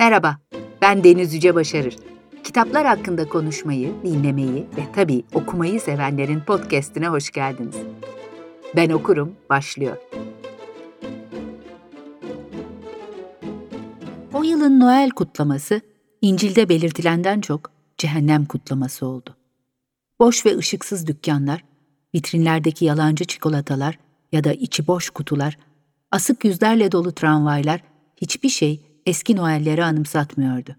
Merhaba, ben Deniz Yüce Başarır. Kitaplar hakkında konuşmayı, dinlemeyi ve tabii okumayı sevenlerin podcastine hoş geldiniz. Ben okurum, başlıyor. O yılın Noel kutlaması, İncil'de belirtilenden çok cehennem kutlaması oldu. Boş ve ışıksız dükkanlar, vitrinlerdeki yalancı çikolatalar ya da içi boş kutular, asık yüzlerle dolu tramvaylar, hiçbir şey eski Noel'leri anımsatmıyordu.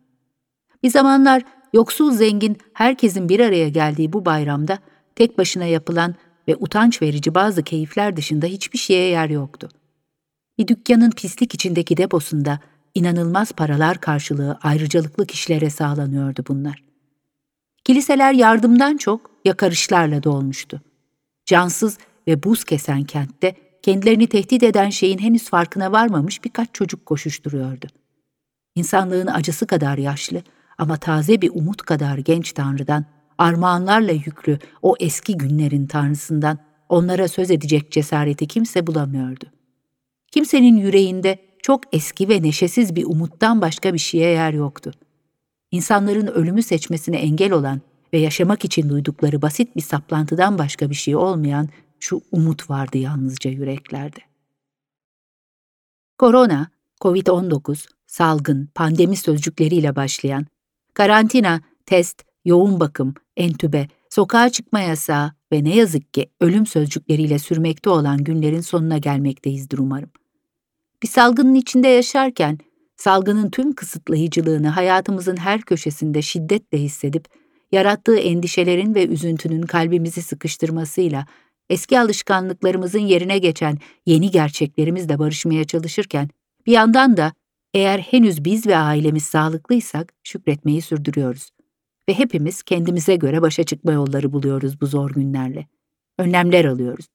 Bir zamanlar yoksul zengin herkesin bir araya geldiği bu bayramda tek başına yapılan ve utanç verici bazı keyifler dışında hiçbir şeye yer yoktu. Bir dükkanın pislik içindeki deposunda inanılmaz paralar karşılığı ayrıcalıklı kişilere sağlanıyordu bunlar. Kiliseler yardımdan çok yakarışlarla dolmuştu. Cansız ve buz kesen kentte kendilerini tehdit eden şeyin henüz farkına varmamış birkaç çocuk koşuşturuyordu. İnsanlığın acısı kadar yaşlı ama taze bir umut kadar genç Tanrı'dan, armağanlarla yüklü o eski günlerin Tanrısından onlara söz edecek cesareti kimse bulamıyordu. Kimsenin yüreğinde çok eski ve neşesiz bir umuttan başka bir şeye yer yoktu. İnsanların ölümü seçmesine engel olan ve yaşamak için duydukları basit bir saplantıdan başka bir şey olmayan şu umut vardı yalnızca yüreklerde. Korona, Covid-19, salgın, pandemi sözcükleriyle başlayan, karantina, test, yoğun bakım, entübe, sokağa çıkma yasağı ve ne yazık ki ölüm sözcükleriyle sürmekte olan günlerin sonuna gelmekteyizdir umarım. Bir salgının içinde yaşarken, salgının tüm kısıtlayıcılığını hayatımızın her köşesinde şiddetle hissedip, yarattığı endişelerin ve üzüntünün kalbimizi sıkıştırmasıyla eski alışkanlıklarımızın yerine geçen yeni gerçeklerimizle barışmaya çalışırken, bir yandan da eğer henüz biz ve ailemiz sağlıklıysak şükretmeyi sürdürüyoruz. Ve hepimiz kendimize göre başa çıkma yolları buluyoruz bu zor günlerle. Önlemler alıyoruz.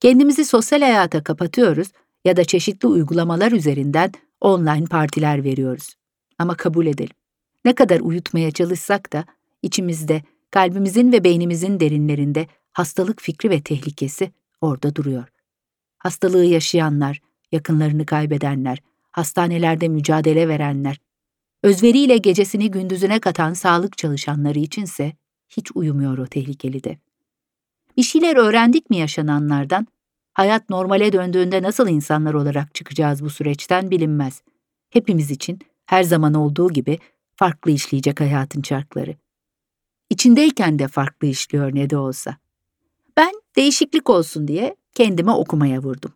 Kendimizi sosyal hayata kapatıyoruz ya da çeşitli uygulamalar üzerinden online partiler veriyoruz. Ama kabul edelim. Ne kadar uyutmaya çalışsak da içimizde, kalbimizin ve beynimizin derinlerinde hastalık fikri ve tehlikesi orada duruyor. Hastalığı yaşayanlar, yakınlarını kaybedenler, hastanelerde mücadele verenler, özveriyle gecesini gündüzüne katan sağlık çalışanları içinse hiç uyumuyor o tehlikeli de. Bir şeyler öğrendik mi yaşananlardan? Hayat normale döndüğünde nasıl insanlar olarak çıkacağız bu süreçten bilinmez. Hepimiz için her zaman olduğu gibi farklı işleyecek hayatın çarkları. İçindeyken de farklı işliyor ne de olsa. Ben değişiklik olsun diye kendime okumaya vurdum.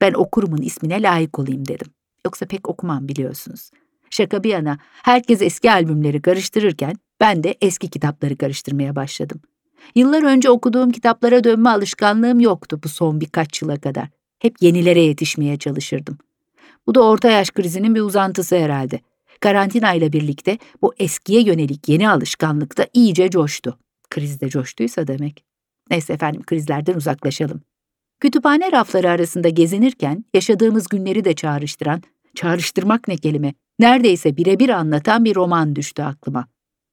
Ben okurumun ismine layık olayım dedim. Yoksa pek okumam biliyorsunuz. Şaka bir yana herkes eski albümleri karıştırırken ben de eski kitapları karıştırmaya başladım. Yıllar önce okuduğum kitaplara dönme alışkanlığım yoktu bu son birkaç yıla kadar. Hep yenilere yetişmeye çalışırdım. Bu da orta yaş krizinin bir uzantısı herhalde. Karantina ile birlikte bu eskiye yönelik yeni alışkanlık da iyice coştu. Kriz de coştuysa demek. Neyse efendim krizlerden uzaklaşalım. Kütüphane rafları arasında gezinirken yaşadığımız günleri de çağrıştıran, çağrıştırmak ne kelime, neredeyse birebir anlatan bir roman düştü aklıma.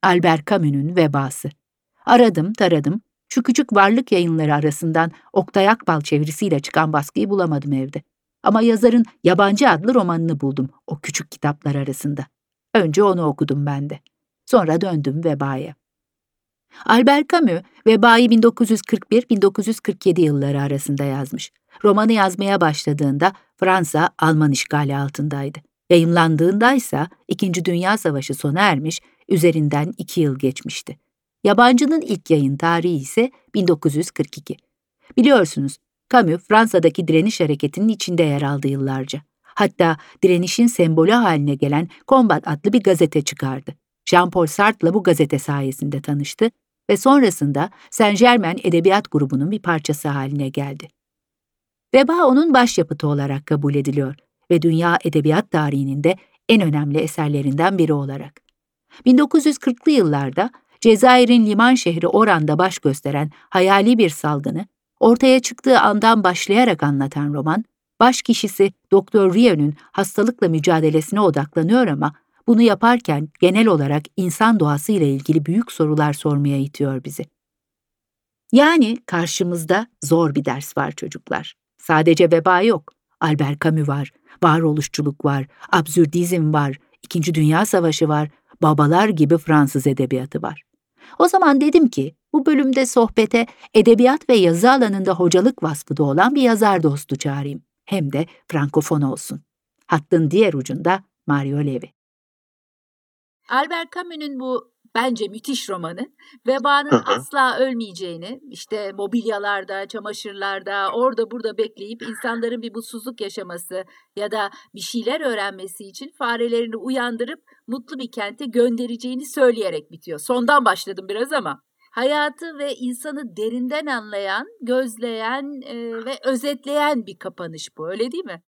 Albert Camus'un Vebası. Aradım, taradım, şu küçük varlık yayınları arasından Oktay Akbal çevirisiyle çıkan baskıyı bulamadım evde. Ama yazarın Yabancı adlı romanını buldum o küçük kitaplar arasında. Önce onu okudum ben de. Sonra döndüm Veba'ya. Albert Camus, Veba'yı 1941-1947 yılları arasında yazmış. Romanı yazmaya başladığında Fransa Alman işgali altındaydı. Yayımlandığında ise İkinci Dünya Savaşı sona ermiş, üzerinden iki yıl geçmişti. Yabancının ilk yayın tarihi ise 1942. Biliyorsunuz, Camus Fransa'daki direniş hareketinin içinde yer aldı yıllarca. Hatta direnişin sembolü haline gelen Combat adlı bir gazete çıkardı. Jean-Paul Sartre'la bu gazete sayesinde tanıştı ve sonrasında Saint Germain Edebiyat Grubu'nun bir parçası haline geldi. Veba onun başyapıtı olarak kabul ediliyor ve dünya edebiyat tarihinin de en önemli eserlerinden biri olarak. 1940'lı yıllarda Cezayir'in liman şehri Oran'da baş gösteren hayali bir salgını, ortaya çıktığı andan başlayarak anlatan roman, baş kişisi Doktor Rieu'nun hastalıkla mücadelesine odaklanıyor ama bunu yaparken genel olarak insan doğasıyla ilgili büyük sorular sormaya itiyor bizi. Yani karşımızda zor bir ders var çocuklar. Sadece veba yok. Albert Camus var, varoluşçuluk var, absürdizm var, İkinci Dünya Savaşı var, babalar gibi Fransız edebiyatı var. O zaman dedim ki bu bölümde sohbete edebiyat ve yazı alanında hocalık vasfı da olan bir yazar dostu çağırayım. Hem de frankofon olsun. Hattın diğer ucunda Mario Levi. Albert Camus'un bu bence müthiş romanı. Vebanın asla ölmeyeceğini, işte mobilyalarda, çamaşırlarda, orada burada bekleyip insanların bir mutsuzluk yaşaması ya da bir şeyler öğrenmesi için farelerini uyandırıp mutlu bir kente göndereceğini söyleyerek bitiyor. Sondan başladım biraz ama. Hayatı ve insanı derinden anlayan, gözleyen e, ve özetleyen bir kapanış bu, öyle değil mi?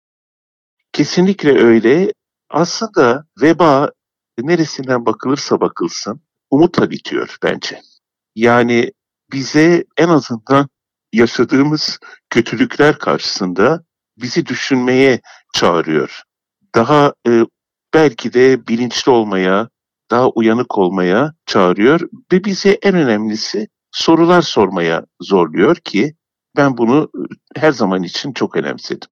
Kesinlikle öyle. Aslında veba neresinden bakılırsa bakılsın umutla bitiyor bence. Yani bize en azından yaşadığımız kötülükler karşısında bizi düşünmeye çağırıyor. Daha e, belki de bilinçli olmaya, daha uyanık olmaya çağırıyor ve bize en önemlisi sorular sormaya zorluyor ki ben bunu her zaman için çok önemsedim.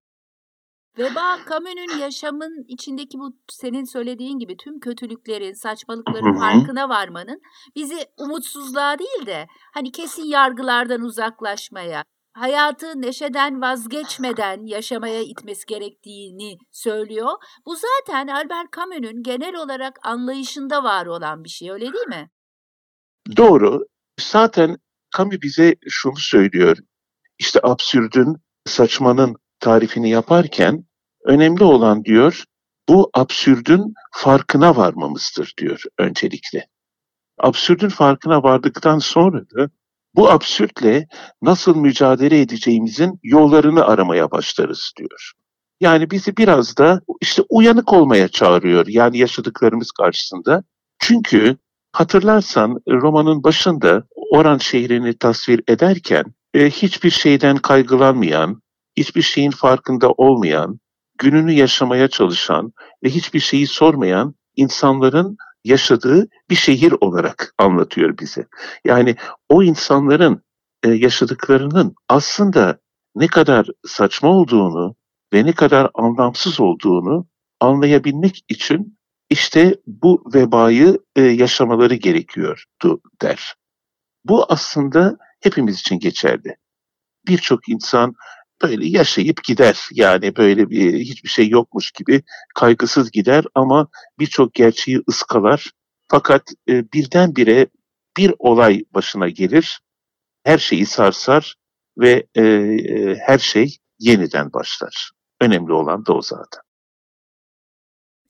Veba Camus'un yaşamın içindeki bu senin söylediğin gibi tüm kötülüklerin, saçmalıkların farkına varmanın bizi umutsuzluğa değil de hani kesin yargılardan uzaklaşmaya, hayatı neşeden vazgeçmeden yaşamaya itmesi gerektiğini söylüyor. Bu zaten Albert Camus'un genel olarak anlayışında var olan bir şey öyle değil mi? Doğru. Zaten Camus bize şunu söylüyor. İşte absürdün, saçmanın tarifini yaparken önemli olan diyor bu absürdün farkına varmamızdır diyor öncelikle. Absürdün farkına vardıktan sonra da bu absürtle nasıl mücadele edeceğimizin yollarını aramaya başlarız diyor. Yani bizi biraz da işte uyanık olmaya çağırıyor yani yaşadıklarımız karşısında. Çünkü hatırlarsan romanın başında Oran şehrini tasvir ederken e, hiçbir şeyden kaygılanmayan, hiçbir şeyin farkında olmayan, gününü yaşamaya çalışan ve hiçbir şeyi sormayan insanların yaşadığı bir şehir olarak anlatıyor bize. Yani o insanların e, yaşadıklarının aslında ne kadar saçma olduğunu ve ne kadar anlamsız olduğunu anlayabilmek için işte bu vebayı e, yaşamaları gerekiyordu der. Bu aslında hepimiz için geçerli. Birçok insan böyle yaşayıp gider. Yani böyle bir hiçbir şey yokmuş gibi kaygısız gider ama birçok gerçeği ıskalar. Fakat e, birdenbire bir olay başına gelir, her şeyi sarsar ve e, e, her şey yeniden başlar. Önemli olan da o zaten.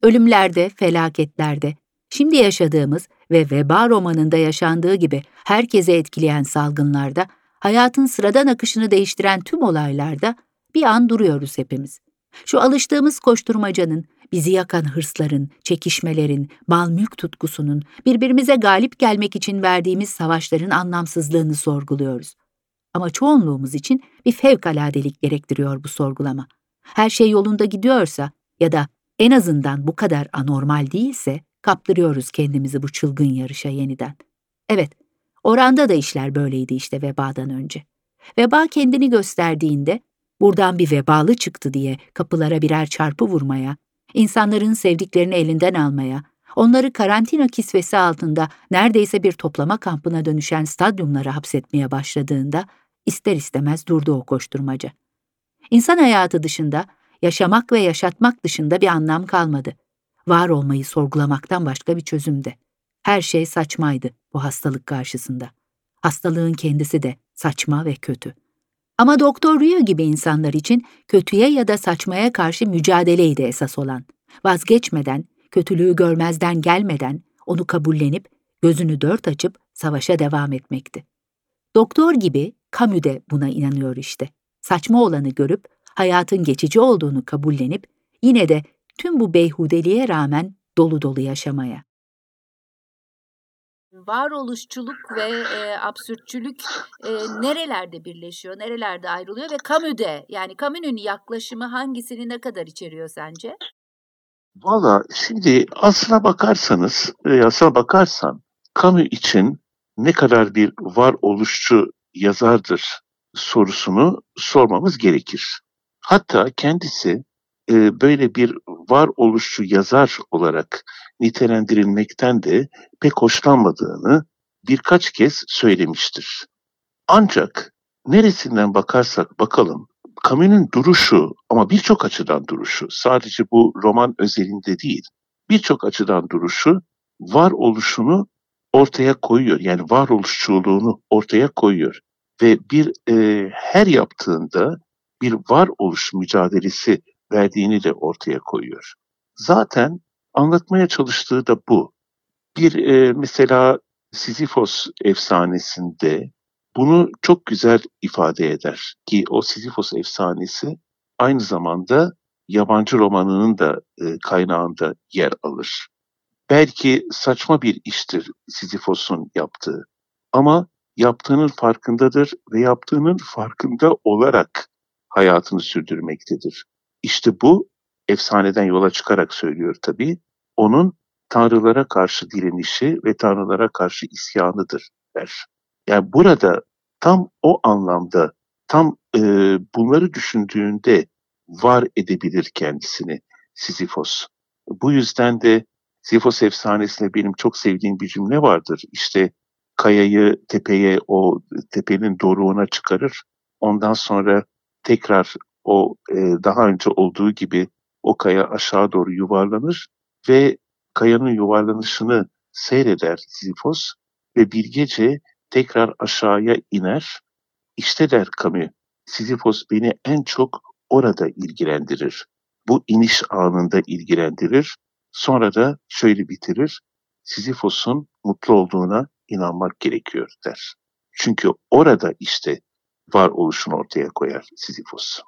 Ölümlerde, felaketlerde, şimdi yaşadığımız ve veba romanında yaşandığı gibi herkese etkileyen salgınlarda hayatın sıradan akışını değiştiren tüm olaylarda bir an duruyoruz hepimiz. Şu alıştığımız koşturmacanın, bizi yakan hırsların, çekişmelerin, mal mülk tutkusunun, birbirimize galip gelmek için verdiğimiz savaşların anlamsızlığını sorguluyoruz. Ama çoğunluğumuz için bir fevkaladelik gerektiriyor bu sorgulama. Her şey yolunda gidiyorsa ya da en azından bu kadar anormal değilse kaptırıyoruz kendimizi bu çılgın yarışa yeniden. Evet, Oranda da işler böyleydi işte vebadan önce. Veba kendini gösterdiğinde buradan bir vebalı çıktı diye kapılara birer çarpı vurmaya, insanların sevdiklerini elinden almaya, onları karantina kisvesi altında neredeyse bir toplama kampına dönüşen stadyumlara hapsetmeye başladığında ister istemez durdu o koşturmaca. İnsan hayatı dışında, yaşamak ve yaşatmak dışında bir anlam kalmadı. Var olmayı sorgulamaktan başka bir çözüm de. Her şey saçmaydı bu hastalık karşısında. Hastalığın kendisi de saçma ve kötü. Ama Doktor Rio gibi insanlar için kötüye ya da saçmaya karşı mücadeleydi esas olan. Vazgeçmeden, kötülüğü görmezden gelmeden, onu kabullenip, gözünü dört açıp savaşa devam etmekti. Doktor gibi Camus de buna inanıyor işte. Saçma olanı görüp, hayatın geçici olduğunu kabullenip, yine de tüm bu beyhudeliğe rağmen dolu dolu yaşamaya varoluşçuluk ve e, absürtçülük e, nerelerde birleşiyor, nerelerde ayrılıyor ve Camus'de yani Camus'un yaklaşımı hangisini ne kadar içeriyor sence? Valla şimdi aslına bakarsanız, e, aslına bakarsan Camus için ne kadar bir varoluşçu yazardır sorusunu sormamız gerekir. Hatta kendisi e, böyle bir varoluşçu yazar olarak nitelendirilmekten de pek hoşlanmadığını birkaç kez söylemiştir. Ancak neresinden bakarsak bakalım Camus'un duruşu ama birçok açıdan duruşu sadece bu roman özelinde değil birçok açıdan duruşu varoluşunu ortaya koyuyor. Yani varoluşçuluğunu ortaya koyuyor. Ve bir e, her yaptığında bir varoluş mücadelesi verdiğini de ortaya koyuyor. Zaten anlatmaya çalıştığı da bu. Bir e, mesela Sisyphos efsanesinde bunu çok güzel ifade eder ki o Sisyphos efsanesi aynı zamanda yabancı romanının da e, kaynağında yer alır. Belki saçma bir iştir Sisyphos'un yaptığı ama yaptığının farkındadır ve yaptığının farkında olarak hayatını sürdürmektedir. İşte bu efsaneden yola çıkarak söylüyor tabii. Onun tanrılara karşı direnişi ve tanrılara karşı isyanıdır der. Yani burada tam o anlamda tam e, bunları düşündüğünde var edebilir kendisini Sisyphos. Bu yüzden de Sisyphos efsanesinde benim çok sevdiğim bir cümle vardır. İşte kayayı tepeye, o tepenin doruğuna çıkarır. Ondan sonra tekrar o e, daha önce olduğu gibi o kaya aşağı doğru yuvarlanır ve kayanın yuvarlanışını seyreder Sisyphos ve bir gece tekrar aşağıya iner. İşte der Camus, Sisyphos beni en çok orada ilgilendirir. Bu iniş anında ilgilendirir. Sonra da şöyle bitirir. Sisyphos'un mutlu olduğuna inanmak gerekiyor der. Çünkü orada işte varoluşunu ortaya koyar Sisyphos.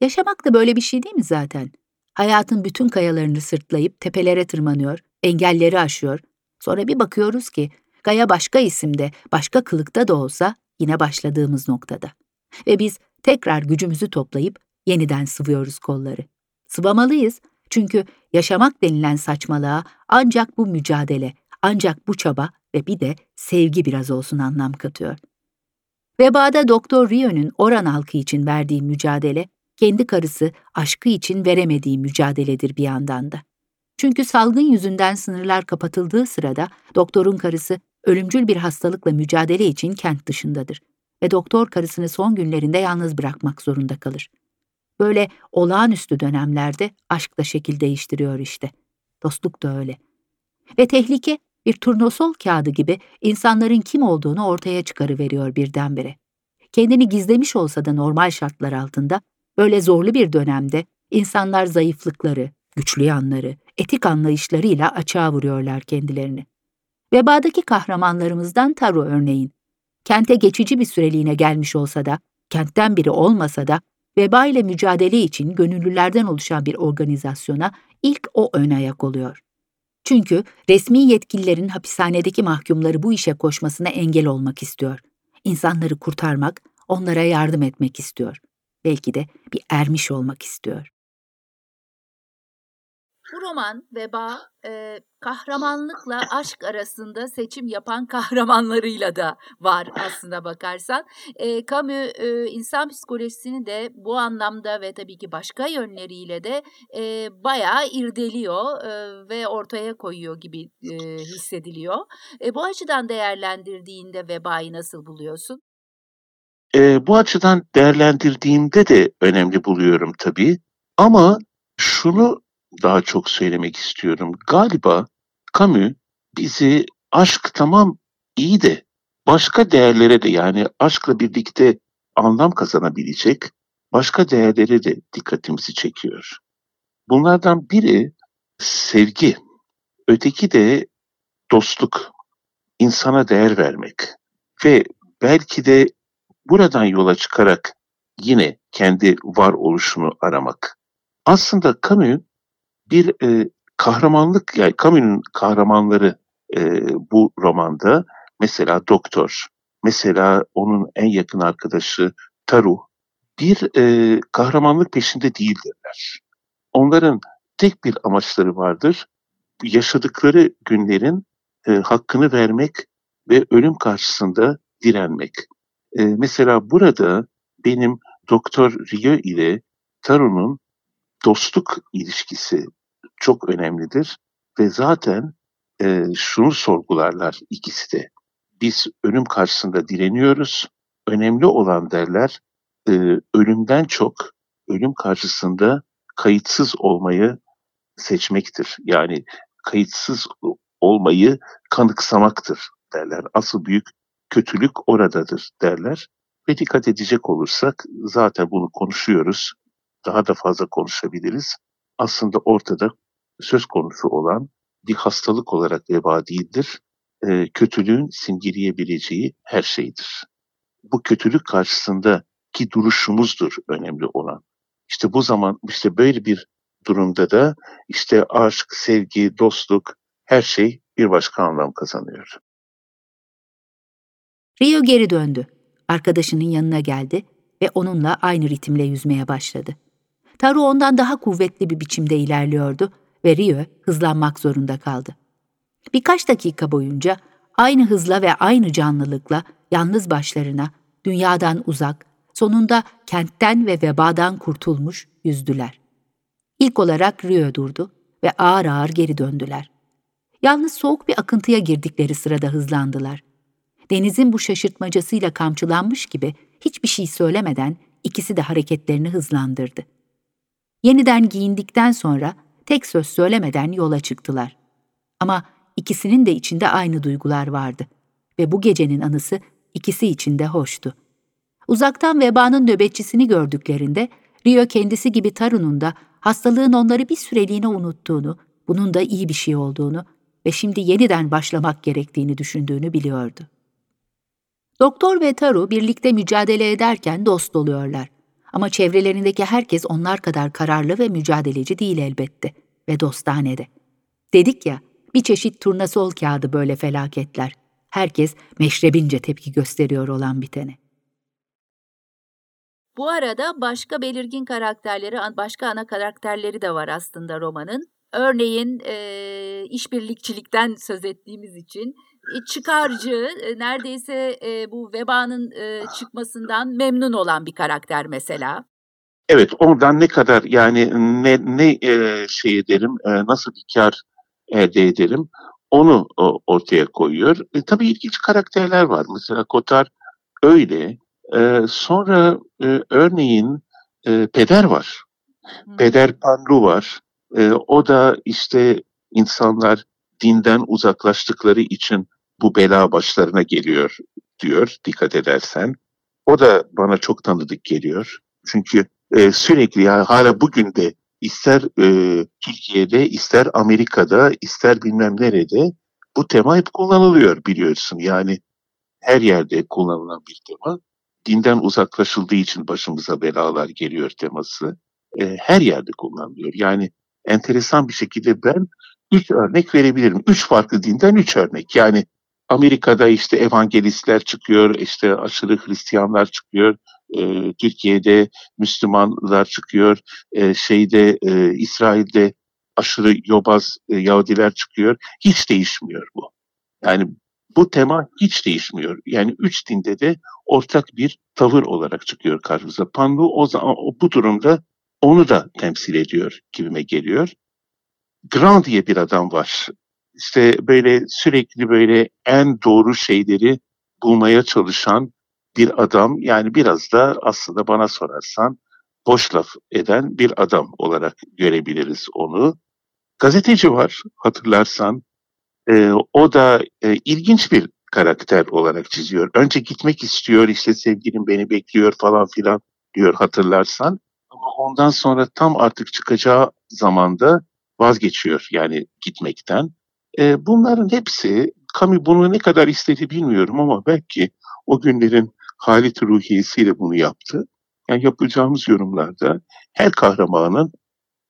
Yaşamak da böyle bir şey değil mi zaten? Hayatın bütün kayalarını sırtlayıp tepelere tırmanıyor, engelleri aşıyor. Sonra bir bakıyoruz ki Gaya başka isimde, başka kılıkta da olsa yine başladığımız noktada. Ve biz tekrar gücümüzü toplayıp yeniden sıvıyoruz kolları. Sıvamalıyız çünkü yaşamak denilen saçmalığa ancak bu mücadele, ancak bu çaba ve bir de sevgi biraz olsun anlam katıyor. Vebada Doktor Rio'nun Oran halkı için verdiği mücadele, kendi karısı aşkı için veremediği mücadeledir bir yandan da. Çünkü salgın yüzünden sınırlar kapatıldığı sırada doktorun karısı ölümcül bir hastalıkla mücadele için kent dışındadır ve doktor karısını son günlerinde yalnız bırakmak zorunda kalır. Böyle olağanüstü dönemlerde aşk da şekil değiştiriyor işte. Dostluk da öyle. Ve tehlike bir turnosol kağıdı gibi insanların kim olduğunu ortaya çıkarıveriyor birdenbire. Kendini gizlemiş olsa da normal şartlar altında, böyle zorlu bir dönemde insanlar zayıflıkları, güçlü yanları, etik anlayışlarıyla açığa vuruyorlar kendilerini. Vebadaki kahramanlarımızdan Taro örneğin. Kente geçici bir süreliğine gelmiş olsa da, kentten biri olmasa da, veba ile mücadele için gönüllülerden oluşan bir organizasyona ilk o ön ayak oluyor. Çünkü resmi yetkililerin hapishanedeki mahkumları bu işe koşmasına engel olmak istiyor. İnsanları kurtarmak, onlara yardım etmek istiyor. Belki de bir ermiş olmak istiyor. Bu roman Veba e, kahramanlıkla aşk arasında seçim yapan kahramanlarıyla da var aslında bakarsan. E, Camus e, insan psikolojisini de bu anlamda ve tabii ki başka yönleriyle de e, bayağı irdeliyor e, ve ortaya koyuyor gibi e, hissediliyor. E, bu açıdan değerlendirdiğinde Veba'yı nasıl buluyorsun? E, bu açıdan değerlendirdiğimde de önemli buluyorum tabii. Ama şunu daha çok söylemek istiyorum. Galiba Camus bizi aşk tamam iyi de başka değerlere de yani aşkla birlikte anlam kazanabilecek başka değerlere de dikkatimizi çekiyor. Bunlardan biri sevgi, öteki de dostluk, insana değer vermek ve belki de buradan yola çıkarak yine kendi varoluşunu aramak. Aslında Camus bir e, kahramanlık yani Camus'un kahramanları e, bu romanda mesela doktor, mesela onun en yakın arkadaşı Taru bir e, kahramanlık peşinde değildirler. Onların tek bir amaçları vardır. Yaşadıkları günlerin e, hakkını vermek ve ölüm karşısında direnmek. E, mesela burada benim Doktor Rio ile Taru'nun dostluk ilişkisi çok önemlidir ve zaten e, şunu sorgularlar ikisi de. Biz ölüm karşısında direniyoruz. Önemli olan derler e, ölümden çok ölüm karşısında kayıtsız olmayı seçmektir. Yani kayıtsız olmayı kanıksamaktır derler. Asıl büyük kötülük oradadır derler. Ve dikkat edecek olursak zaten bunu konuşuyoruz. Daha da fazla konuşabiliriz. Aslında ortada söz konusu olan bir hastalık olarak veba değildir. E, kötülüğün simgeleyebileceği her şeydir. Bu kötülük karşısında ki duruşumuzdur önemli olan. İşte bu zaman işte böyle bir durumda da işte aşk, sevgi, dostluk her şey bir başka anlam kazanıyor. Rio geri döndü. Arkadaşının yanına geldi ve onunla aynı ritimle yüzmeye başladı. Taru ondan daha kuvvetli bir biçimde ilerliyordu ve Rio hızlanmak zorunda kaldı. Birkaç dakika boyunca aynı hızla ve aynı canlılıkla yalnız başlarına, dünyadan uzak, sonunda kentten ve vebadan kurtulmuş yüzdüler. İlk olarak Rio durdu ve ağır ağır geri döndüler. Yalnız soğuk bir akıntıya girdikleri sırada hızlandılar. Denizin bu şaşırtmacasıyla kamçılanmış gibi hiçbir şey söylemeden ikisi de hareketlerini hızlandırdı. Yeniden giyindikten sonra tek söz söylemeden yola çıktılar. Ama ikisinin de içinde aynı duygular vardı ve bu gecenin anısı ikisi için de hoştu. Uzaktan vebanın nöbetçisini gördüklerinde Rio kendisi gibi Tarun'un da hastalığın onları bir süreliğine unuttuğunu, bunun da iyi bir şey olduğunu ve şimdi yeniden başlamak gerektiğini düşündüğünü biliyordu. Doktor ve Taru birlikte mücadele ederken dost oluyorlar. Ama çevrelerindeki herkes onlar kadar kararlı ve mücadeleci değil elbette ve dostanede. Dedik ya, bir çeşit turnasol kağıdı böyle felaketler. Herkes meşrebince tepki gösteriyor olan bitene. Bu arada başka belirgin karakterleri, başka ana karakterleri de var aslında romanın. Örneğin e, işbirlikçilikten söz ettiğimiz için çıkarcı, e, neredeyse e, bu vebanın e, çıkmasından memnun olan bir karakter mesela. Evet, oradan ne kadar yani ne ne e, şey ederim, e, nasıl bir kar elde ederim, onu o, ortaya koyuyor. E, tabii ilginç karakterler var. Mesela Kotar öyle. E, sonra e, örneğin e, Peder var. Hmm. Peder Panlu var. E, o da işte insanlar dinden uzaklaştıkları için bu bela başlarına geliyor diyor dikkat edersen. O da bana çok tanıdık geliyor. Çünkü e, sürekli yani hala bugün de ister e, Türkiye'de ister Amerika'da ister bilmem nerede bu tema hep kullanılıyor biliyorsun. Yani her yerde kullanılan bir tema. Dinden uzaklaşıldığı için başımıza belalar geliyor teması. E, her yerde kullanılıyor. Yani enteresan bir şekilde ben üç örnek verebilirim. Üç farklı dinden üç örnek. Yani Amerika'da işte evangelistler çıkıyor, işte aşırı Hristiyanlar çıkıyor, e, Türkiye'de Müslümanlar çıkıyor, e, şeyde e, İsrail'de aşırı yobaz e, Yahudiler çıkıyor. Hiç değişmiyor bu. Yani bu tema hiç değişmiyor. Yani üç dinde de ortak bir tavır olarak çıkıyor karşımıza. Panlu o zaman bu durumda onu da temsil ediyor gibime geliyor. Grand diye bir adam var işte böyle sürekli böyle en doğru şeyleri bulmaya çalışan bir adam yani biraz da aslında bana sorarsan boş laf eden bir adam olarak görebiliriz onu. Gazeteci var hatırlarsan e, o da e, ilginç bir karakter olarak çiziyor. Önce gitmek istiyor işte sevgilim beni bekliyor falan filan diyor hatırlarsan. Ama ondan sonra tam artık çıkacağı zamanda vazgeçiyor yani gitmekten. E, bunların hepsi, Camus bunu ne kadar istedi bilmiyorum ama belki o günlerin halit ruhiyesiyle bunu yaptı. Yani yapacağımız yorumlarda her kahramanın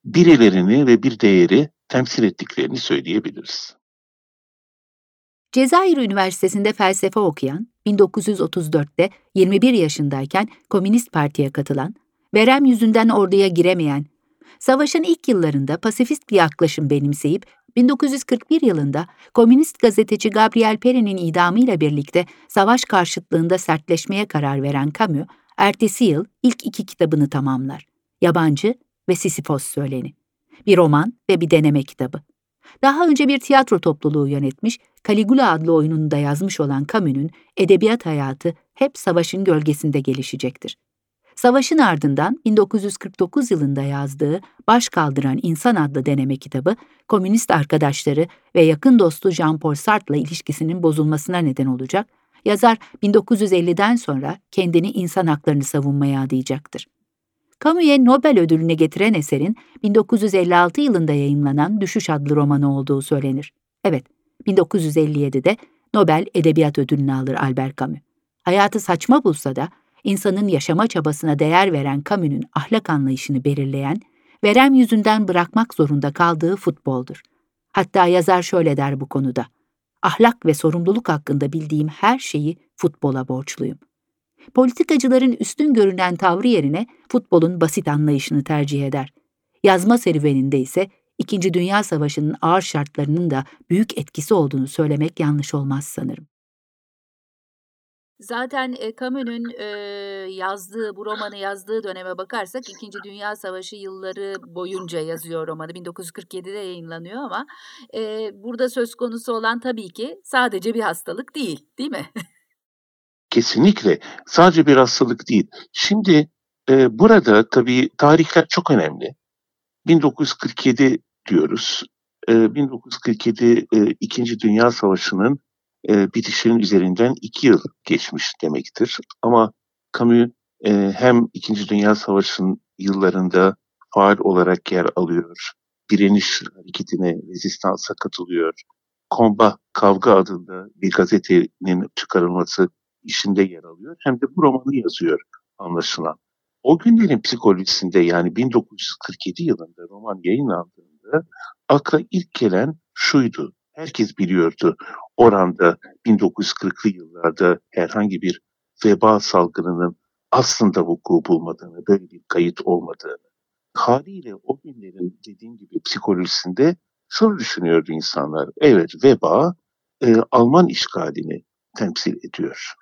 birilerini ve bir değeri temsil ettiklerini söyleyebiliriz. Cezayir Üniversitesi'nde felsefe okuyan, 1934'te 21 yaşındayken Komünist Parti'ye katılan, verem yüzünden orduya giremeyen, savaşın ilk yıllarında pasifist bir yaklaşım benimseyip 1941 yılında komünist gazeteci Gabriel Peri'nin idamıyla birlikte savaş karşıtlığında sertleşmeye karar veren Camus, ertesi yıl ilk iki kitabını tamamlar. Yabancı ve Sisyphos Söyleni. Bir roman ve bir deneme kitabı. Daha önce bir tiyatro topluluğu yönetmiş, Caligula adlı oyununu da yazmış olan Camus'un edebiyat hayatı hep savaşın gölgesinde gelişecektir. Savaşın ardından 1949 yılında yazdığı Baş Kaldıran İnsan adlı deneme kitabı, komünist arkadaşları ve yakın dostu Jean-Paul Sartre'la ilişkisinin bozulmasına neden olacak, yazar 1950'den sonra kendini insan haklarını savunmaya adayacaktır. Camus'e Nobel ödülünü getiren eserin 1956 yılında yayımlanan Düşüş adlı romanı olduğu söylenir. Evet, 1957'de Nobel Edebiyat Ödülünü alır Albert Camus. Hayatı saçma bulsa da insanın yaşama çabasına değer veren Camus'un ahlak anlayışını belirleyen, verem yüzünden bırakmak zorunda kaldığı futboldur. Hatta yazar şöyle der bu konuda. Ahlak ve sorumluluk hakkında bildiğim her şeyi futbola borçluyum. Politikacıların üstün görünen tavrı yerine futbolun basit anlayışını tercih eder. Yazma serüveninde ise İkinci Dünya Savaşı'nın ağır şartlarının da büyük etkisi olduğunu söylemek yanlış olmaz sanırım. Zaten e, Camus'un e, yazdığı, bu romanı yazdığı döneme bakarsak İkinci Dünya Savaşı yılları boyunca yazıyor romanı. 1947'de yayınlanıyor ama e, burada söz konusu olan tabii ki sadece bir hastalık değil, değil mi? Kesinlikle. Sadece bir hastalık değil. Şimdi e, burada tabii tarihler çok önemli. 1947 diyoruz. E, 1947 e, İkinci Dünya Savaşı'nın e, bitişinin üzerinden iki yıl geçmiş demektir. Ama Camus e, hem İkinci Dünya Savaşı'nın yıllarında faal olarak yer alıyor, direniş hareketine, rezistansa katılıyor, Komba Kavga adında bir gazetenin çıkarılması işinde yer alıyor. Hem de bu romanı yazıyor anlaşılan. O günlerin psikolojisinde yani 1947 yılında roman yayınlandığında akla ilk gelen şuydu. Herkes biliyordu oranda 1940'lı yıllarda herhangi bir veba salgınının aslında vuku bulmadığını, böyle bir kayıt olmadığını. Haliyle o günlerin dediğim gibi psikolojisinde şunu düşünüyordu insanlar. Evet veba e, Alman işgalini temsil ediyor.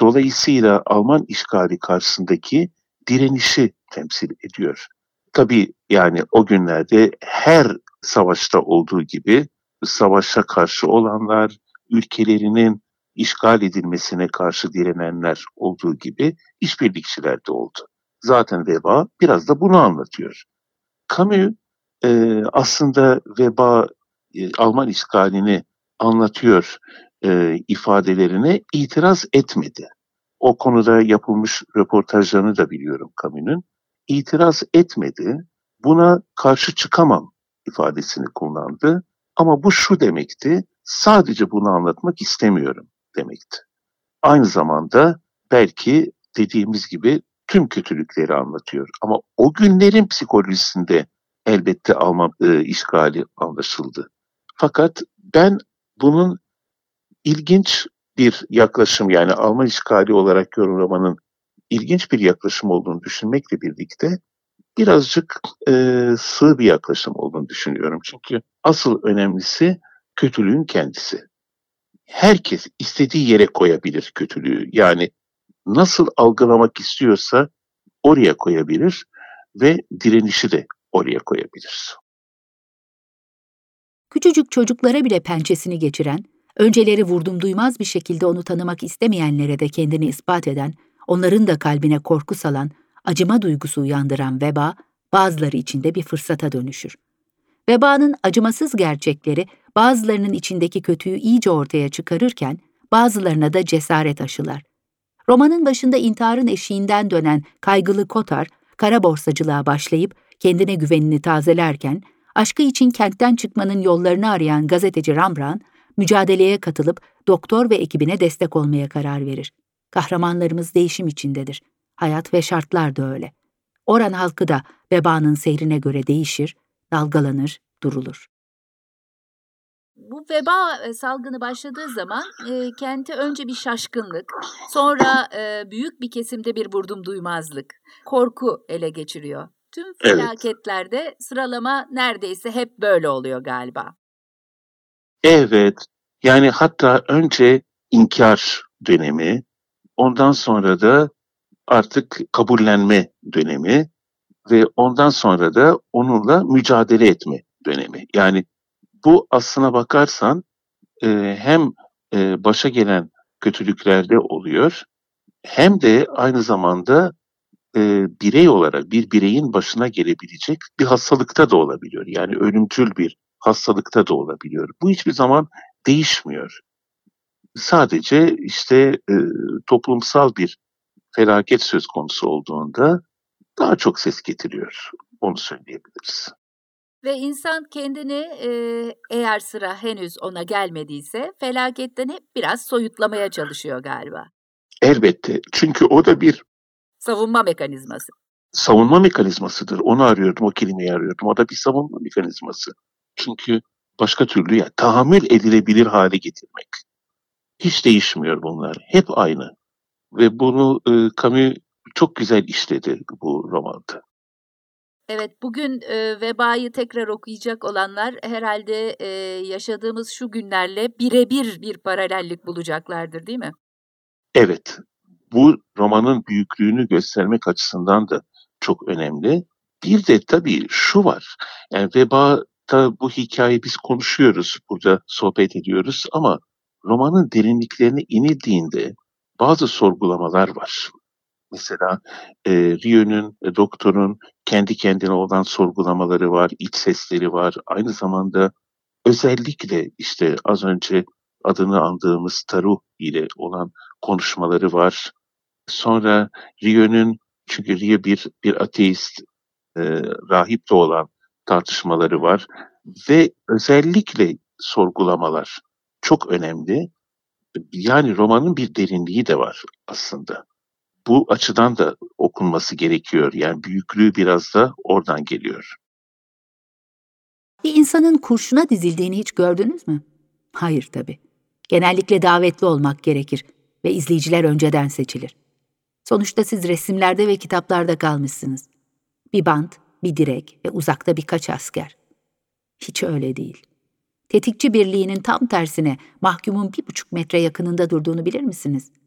Dolayısıyla Alman işgali karşısındaki direnişi temsil ediyor. Tabii yani o günlerde her savaşta olduğu gibi savaşa karşı olanlar, ülkelerinin işgal edilmesine karşı direnenler olduğu gibi işbirlikçiler de oldu. Zaten veba biraz da bunu anlatıyor. Camus e, aslında veba e, Alman işgalini anlatıyor e, ifadelerine itiraz etmedi. O konuda yapılmış röportajlarını da biliyorum Camus'un. İtiraz etmedi, buna karşı çıkamam ifadesini kullandı. Ama bu şu demekti, sadece bunu anlatmak istemiyorum demekti. Aynı zamanda belki dediğimiz gibi tüm kötülükleri anlatıyor. Ama o günlerin psikolojisinde elbette Alman e, işgali anlaşıldı. Fakat ben bunun ilginç bir yaklaşım yani Alman işgali olarak yorumlamanın ilginç bir yaklaşım olduğunu düşünmekle birlikte birazcık e, sığ bir yaklaşım olduğunu düşünüyorum. Çünkü asıl önemlisi kötülüğün kendisi. Herkes istediği yere koyabilir kötülüğü. Yani nasıl algılamak istiyorsa oraya koyabilir ve direnişi de oraya koyabilir. Küçücük çocuklara bile pençesini geçiren, önceleri vurdum duymaz bir şekilde onu tanımak istemeyenlere de kendini ispat eden, onların da kalbine korku salan, acıma duygusu uyandıran veba, bazıları içinde bir fırsata dönüşür. Vebanın acımasız gerçekleri bazılarının içindeki kötüyü iyice ortaya çıkarırken bazılarına da cesaret aşılar. Romanın başında intiharın eşiğinden dönen kaygılı Kotar, kara borsacılığa başlayıp kendine güvenini tazelerken, aşkı için kentten çıkmanın yollarını arayan gazeteci Rambran, mücadeleye katılıp doktor ve ekibine destek olmaya karar verir. Kahramanlarımız değişim içindedir. Hayat ve şartlar da öyle. Oran halkı da vebanın seyrine göre değişir, dalgalanır, durulur. Bu veba e, salgını başladığı zaman e, kente önce bir şaşkınlık, sonra e, büyük bir kesimde bir vurdum duymazlık, korku ele geçiriyor. Tüm felaketlerde evet. sıralama neredeyse hep böyle oluyor galiba. Evet, yani hatta önce inkar dönemi, ondan sonra da artık kabullenme dönemi, ve ondan sonra da onunla mücadele etme dönemi. Yani bu aslına bakarsan e, hem e, başa gelen kötülüklerde oluyor hem de aynı zamanda e, birey olarak bir bireyin başına gelebilecek bir hastalıkta da olabiliyor. Yani ölümcül bir hastalıkta da olabiliyor. Bu hiçbir zaman değişmiyor. Sadece işte e, toplumsal bir felaket söz konusu olduğunda daha çok ses getiriyor. Onu söyleyebiliriz. Ve insan kendini e, eğer sıra henüz ona gelmediyse felaketten hep biraz soyutlamaya çalışıyor galiba. Elbette. Çünkü o da bir savunma mekanizması. Savunma mekanizmasıdır. Onu arıyordum, o kelimeyi arıyordum. O da bir savunma mekanizması. Çünkü başka türlü ya tahammül edilebilir hale getirmek. Hiç değişmiyor bunlar. Hep aynı. Ve bunu e, Camus çok güzel işledi bu romanda. Evet, bugün e, vebayı tekrar okuyacak olanlar herhalde e, yaşadığımız şu günlerle birebir bir paralellik bulacaklardır değil mi? Evet, bu romanın büyüklüğünü göstermek açısından da çok önemli. Bir de tabii şu var, yani vebada bu hikayeyi biz konuşuyoruz, burada sohbet ediyoruz ama romanın derinliklerine inildiğinde bazı sorgulamalar var. Mesela e, Rio'nun, e, doktorun kendi kendine olan sorgulamaları var, iç sesleri var. Aynı zamanda özellikle işte az önce adını andığımız Taru ile olan konuşmaları var. Sonra Rio'nun, çünkü Rio bir, bir ateist, e, rahiple olan tartışmaları var. Ve özellikle sorgulamalar çok önemli. Yani romanın bir derinliği de var aslında bu açıdan da okunması gerekiyor. Yani büyüklüğü biraz da oradan geliyor. Bir insanın kurşuna dizildiğini hiç gördünüz mü? Hayır tabii. Genellikle davetli olmak gerekir ve izleyiciler önceden seçilir. Sonuçta siz resimlerde ve kitaplarda kalmışsınız. Bir bant, bir direk ve uzakta birkaç asker. Hiç öyle değil. Tetikçi birliğinin tam tersine mahkumun bir buçuk metre yakınında durduğunu bilir misiniz?''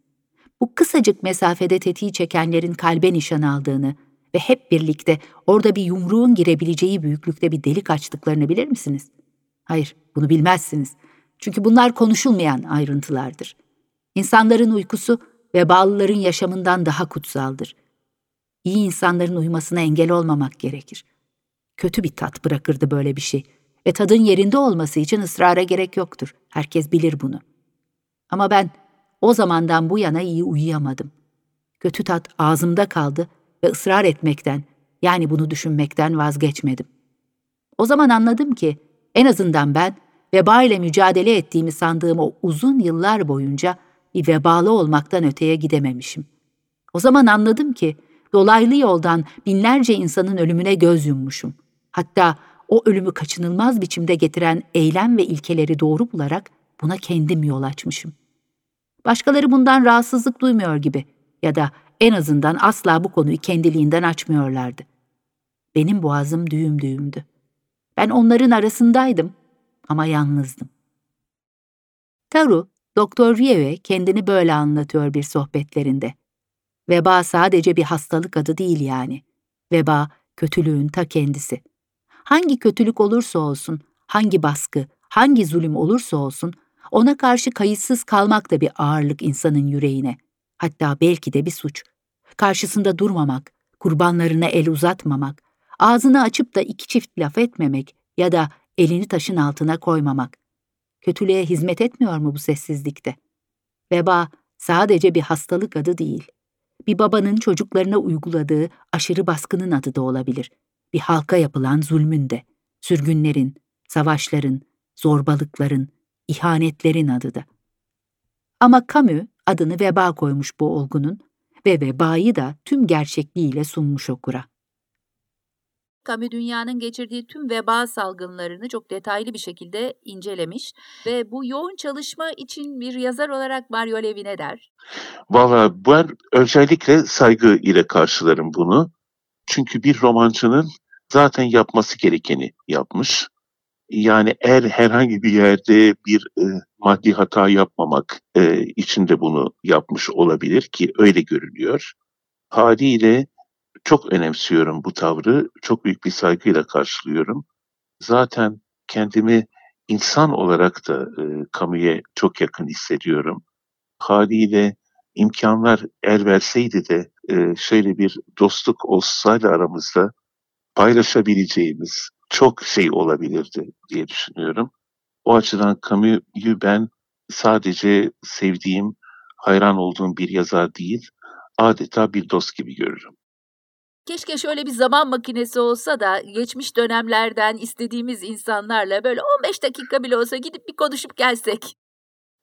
Bu kısacık mesafede tetiği çekenlerin kalbe nişan aldığını ve hep birlikte orada bir yumruğun girebileceği büyüklükte bir delik açtıklarını bilir misiniz? Hayır, bunu bilmezsiniz. Çünkü bunlar konuşulmayan ayrıntılardır. İnsanların uykusu ve bağlıların yaşamından daha kutsaldır. İyi insanların uyumasına engel olmamak gerekir. Kötü bir tat bırakırdı böyle bir şey ve tadın yerinde olması için ısrara gerek yoktur. Herkes bilir bunu. Ama ben o zamandan bu yana iyi uyuyamadım. Kötü tat ağzımda kaldı ve ısrar etmekten, yani bunu düşünmekten vazgeçmedim. O zaman anladım ki en azından ben veba ile mücadele ettiğimi sandığım o uzun yıllar boyunca bir vebalı olmaktan öteye gidememişim. O zaman anladım ki dolaylı yoldan binlerce insanın ölümüne göz yummuşum. Hatta o ölümü kaçınılmaz biçimde getiren eylem ve ilkeleri doğru bularak buna kendim yol açmışım.'' Başkaları bundan rahatsızlık duymuyor gibi ya da en azından asla bu konuyu kendiliğinden açmıyorlardı. Benim boğazım düğüm düğümdü. Ben onların arasındaydım ama yalnızdım. Taru, Doktor Rieve kendini böyle anlatıyor bir sohbetlerinde. Veba sadece bir hastalık adı değil yani. Veba, kötülüğün ta kendisi. Hangi kötülük olursa olsun, hangi baskı, hangi zulüm olursa olsun, ona karşı kayıtsız kalmak da bir ağırlık insanın yüreğine. Hatta belki de bir suç. Karşısında durmamak, kurbanlarına el uzatmamak, ağzını açıp da iki çift laf etmemek ya da elini taşın altına koymamak. Kötülüğe hizmet etmiyor mu bu sessizlikte? Veba sadece bir hastalık adı değil. Bir babanın çocuklarına uyguladığı aşırı baskının adı da olabilir. Bir halka yapılan zulmün de, sürgünlerin, savaşların, zorbalıkların, ihanetlerin adıdı. Ama Camus adını veba koymuş bu olgunun ve vebayı da tüm gerçekliğiyle sunmuş okura. Camus dünyanın geçirdiği tüm veba salgınlarını çok detaylı bir şekilde incelemiş ve bu yoğun çalışma için bir yazar olarak Mario Levi ne der? Valla ben özellikle saygı ile karşılarım bunu. Çünkü bir romancının zaten yapması gerekeni yapmış. Yani eğer herhangi bir yerde bir e, maddi hata yapmamak e, için de bunu yapmış olabilir ki öyle görünüyor. Haliyle çok önemsiyorum bu tavrı. Çok büyük bir saygıyla karşılıyorum. Zaten kendimi insan olarak da e, kamuya çok yakın hissediyorum. Haliyle imkanlar el verseydi de e, şöyle bir dostluk olsaydı aramızda paylaşabileceğimiz çok şey olabilirdi diye düşünüyorum. O açıdan Camus'u ben sadece sevdiğim, hayran olduğum bir yazar değil, adeta bir dost gibi görürüm. Keşke şöyle bir zaman makinesi olsa da geçmiş dönemlerden istediğimiz insanlarla böyle 15 dakika bile olsa gidip bir konuşup gelsek.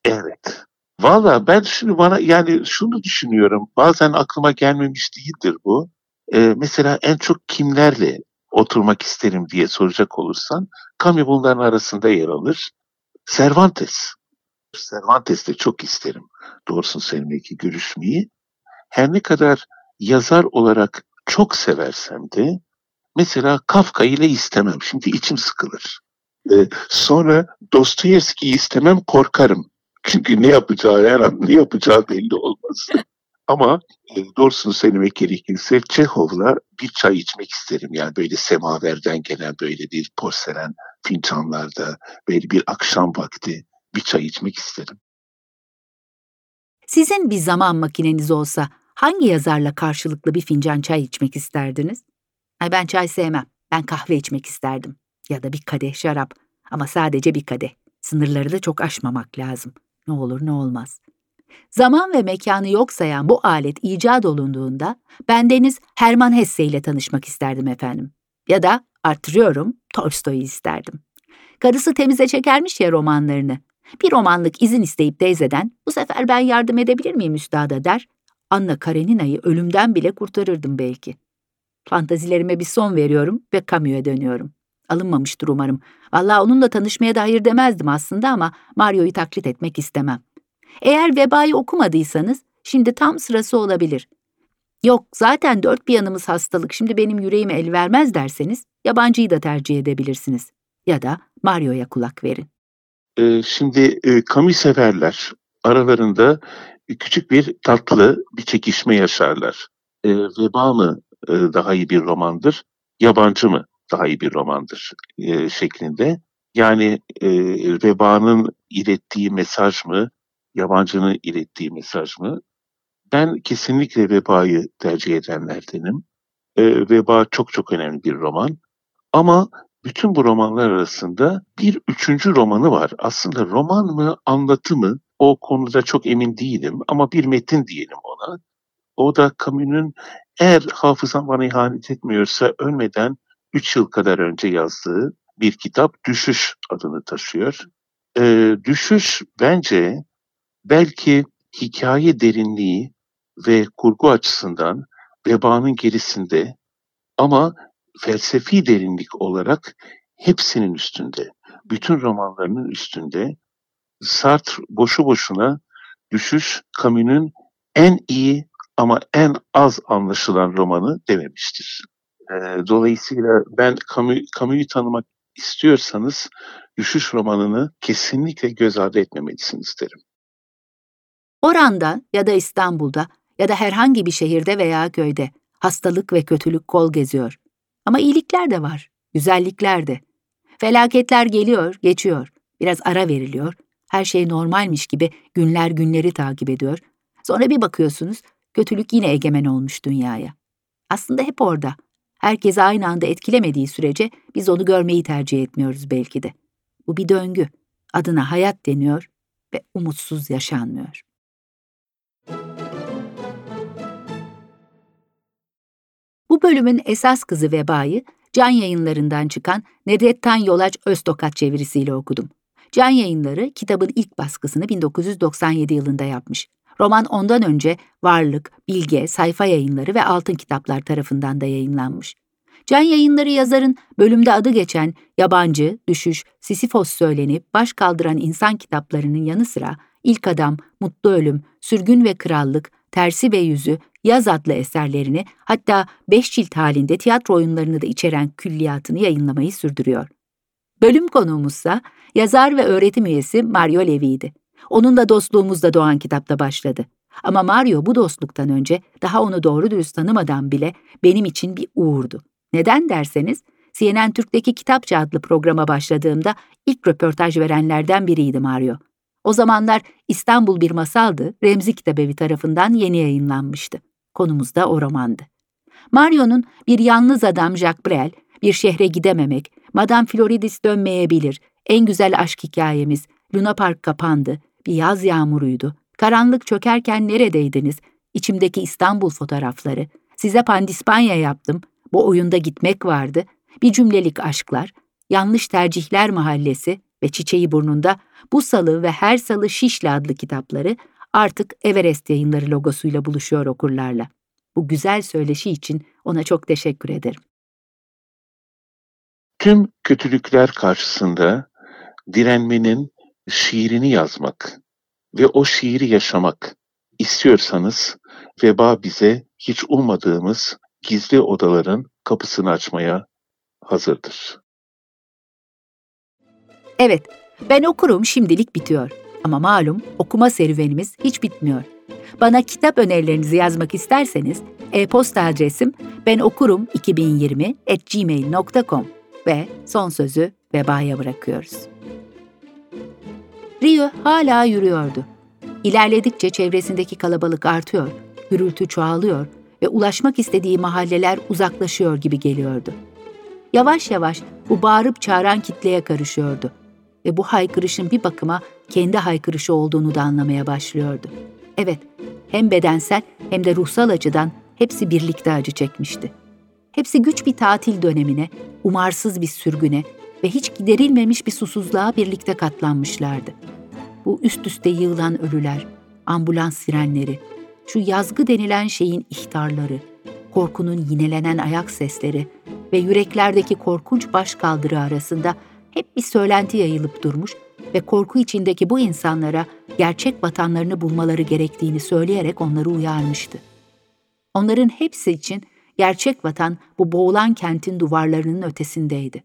Evet. Valla ben şimdi bana yani şunu düşünüyorum. Bazen aklıma gelmemiş değildir bu. Ee, mesela en çok kimlerle oturmak isterim diye soracak olursan Camus bunların arasında yer alır. Cervantes. Cervantes'te çok isterim doğrusunu ki görüşmeyi. Her ne kadar yazar olarak çok seversem de mesela Kafka ile istemem. Şimdi içim sıkılır. Ee, sonra Dostoyevski'yi istemem korkarım. Çünkü ne yapacağı her an ne yapacağı belli olmaz. Ama e, doğrusunu söylemek gerekirse Çehov'la bir çay içmek isterim. Yani böyle semaverden gelen böyle bir porselen fincanlarda böyle bir akşam vakti bir çay içmek isterim. Sizin bir zaman makineniz olsa hangi yazarla karşılıklı bir fincan çay içmek isterdiniz? Ay ben çay sevmem. Ben kahve içmek isterdim. Ya da bir kadeh şarap. Ama sadece bir kadeh. Sınırları da çok aşmamak lazım. Ne olur ne olmaz. Zaman ve mekanı yok sayan bu alet icat olunduğunda bendeniz Herman Hesse ile tanışmak isterdim efendim. Ya da artırıyorum Tolstoy'u isterdim. Karısı temize çekermiş ya romanlarını. Bir romanlık izin isteyip Deyze'den bu sefer ben yardım edebilir miyim üstada der. Anna Karenina'yı ölümden bile kurtarırdım belki. Fantazilerime bir son veriyorum ve Camus'a dönüyorum. Alınmamıştır umarım. Vallahi onunla tanışmaya da hayır demezdim aslında ama Mario'yu taklit etmek istemem. Eğer vebayı okumadıysanız şimdi tam sırası olabilir. Yok zaten dört bir yanımız hastalık şimdi benim yüreğime el vermez derseniz yabancıyı da tercih edebilirsiniz. Ya da Mario'ya kulak verin. Ee, şimdi e, Camus severler. Aralarında küçük bir tatlı bir çekişme yaşarlar. E, veba mı e, daha iyi bir romandır, yabancı mı daha iyi bir romandır e, şeklinde. Yani e, vebanın ilettiği mesaj mı, yabancının ilettiği mesaj mı? Ben kesinlikle vebayı tercih edenlerdenim. E, Veba çok çok önemli bir roman. Ama bütün bu romanlar arasında bir üçüncü romanı var. Aslında roman mı, anlatı mı? O konuda çok emin değilim ama bir metin diyelim ona. O da Camus'un eğer hafızam bana ihanet etmiyorsa ölmeden 3 yıl kadar önce yazdığı bir kitap Düşüş adını taşıyor. Ee, Düşüş bence belki hikaye derinliği ve kurgu açısından vebanın gerisinde ama felsefi derinlik olarak hepsinin üstünde. Bütün romanlarının üstünde. Sartre boşu boşuna Düşüş Camus'un en iyi ama en az anlaşılan romanı dememiştir. E, dolayısıyla ben Camus, Camus'u tanımak istiyorsanız Düşüş romanını kesinlikle göz ardı etmemelisiniz derim. Oranda ya da İstanbul'da ya da herhangi bir şehirde veya köyde hastalık ve kötülük kol geziyor. Ama iyilikler de var, güzellikler de. Felaketler geliyor, geçiyor. Biraz ara veriliyor. Her şey normalmiş gibi günler günleri takip ediyor. Sonra bir bakıyorsunuz, kötülük yine egemen olmuş dünyaya. Aslında hep orada. Herkesi aynı anda etkilemediği sürece biz onu görmeyi tercih etmiyoruz belki de. Bu bir döngü. Adına hayat deniyor ve umutsuz yaşanmıyor. Bu bölümün esas kızı Veba'yı Can Yayınları'ndan çıkan Nedrettan Yolaç Öztokat çevirisiyle okudum. Can Yayınları kitabın ilk baskısını 1997 yılında yapmış. Roman ondan önce Varlık, Bilge, Sayfa Yayınları ve Altın Kitaplar tarafından da yayınlanmış. Can Yayınları yazarın bölümde adı geçen Yabancı, Düşüş, Sisifos söylenip baş kaldıran insan kitaplarının yanı sıra İlk Adam, Mutlu Ölüm, Sürgün ve Krallık, Tersi ve Yüzü, Yaz adlı eserlerini hatta beş cilt halinde tiyatro oyunlarını da içeren külliyatını yayınlamayı sürdürüyor. Bölüm konuğumuzsa yazar ve öğretim üyesi Mario Levi'ydi. Onunla dostluğumuz da Doğan kitapta başladı. Ama Mario bu dostluktan önce daha onu doğru dürüst tanımadan bile benim için bir uğurdu. Neden derseniz CNN Türk'teki Kitapçı adlı programa başladığımda ilk röportaj verenlerden biriydi Mario. O zamanlar İstanbul bir masaldı, Remzi Kitabevi tarafından yeni yayınlanmıştı. Konumuz da o romandı. Mario'nun bir yalnız adam Jacques Brel, bir şehre gidememek, Madame Floridis dönmeyebilir, en güzel aşk hikayemiz, Luna Park kapandı, bir yaz yağmuruydu, karanlık çökerken neredeydiniz, İçimdeki İstanbul fotoğrafları, size pandispanya yaptım, bu oyunda gitmek vardı, bir cümlelik aşklar, yanlış tercihler mahallesi ve çiçeği burnunda bu salı ve her salı Şişli adlı kitapları artık Everest yayınları logosuyla buluşuyor okurlarla. Bu güzel söyleşi için ona çok teşekkür ederim. Tüm kötülükler karşısında direnmenin şiirini yazmak ve o şiiri yaşamak istiyorsanız veba bize hiç ummadığımız gizli odaların kapısını açmaya hazırdır. Evet, ben okurum şimdilik bitiyor. Ama malum okuma serüvenimiz hiç bitmiyor. Bana kitap önerilerinizi yazmak isterseniz e-posta adresim benokurum2020@gmail.com ve son sözü vebaya bırakıyoruz. Rio hala yürüyordu. İlerledikçe çevresindeki kalabalık artıyor, gürültü çoğalıyor ve ulaşmak istediği mahalleler uzaklaşıyor gibi geliyordu. Yavaş yavaş bu bağırıp çağıran kitleye karışıyordu ve bu haykırışın bir bakıma kendi haykırışı olduğunu da anlamaya başlıyordu. Evet, hem bedensel hem de ruhsal açıdan hepsi birlikte acı çekmişti. Hepsi güç bir tatil dönemine, umarsız bir sürgüne ve hiç giderilmemiş bir susuzluğa birlikte katlanmışlardı. Bu üst üste yığılan ölüler, ambulans sirenleri, şu yazgı denilen şeyin ihtarları, korkunun yinelenen ayak sesleri ve yüreklerdeki korkunç baş kaldırı arasında hep bir söylenti yayılıp durmuş ve korku içindeki bu insanlara gerçek vatanlarını bulmaları gerektiğini söyleyerek onları uyarmıştı. Onların hepsi için gerçek vatan bu boğulan kentin duvarlarının ötesindeydi.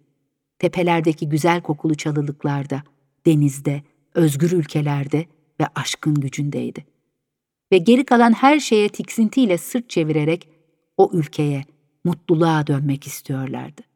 Tepelerdeki güzel kokulu çalılıklarda, denizde, özgür ülkelerde ve aşkın gücündeydi. Ve geri kalan her şeye tiksintiyle sırt çevirerek o ülkeye, mutluluğa dönmek istiyorlardı.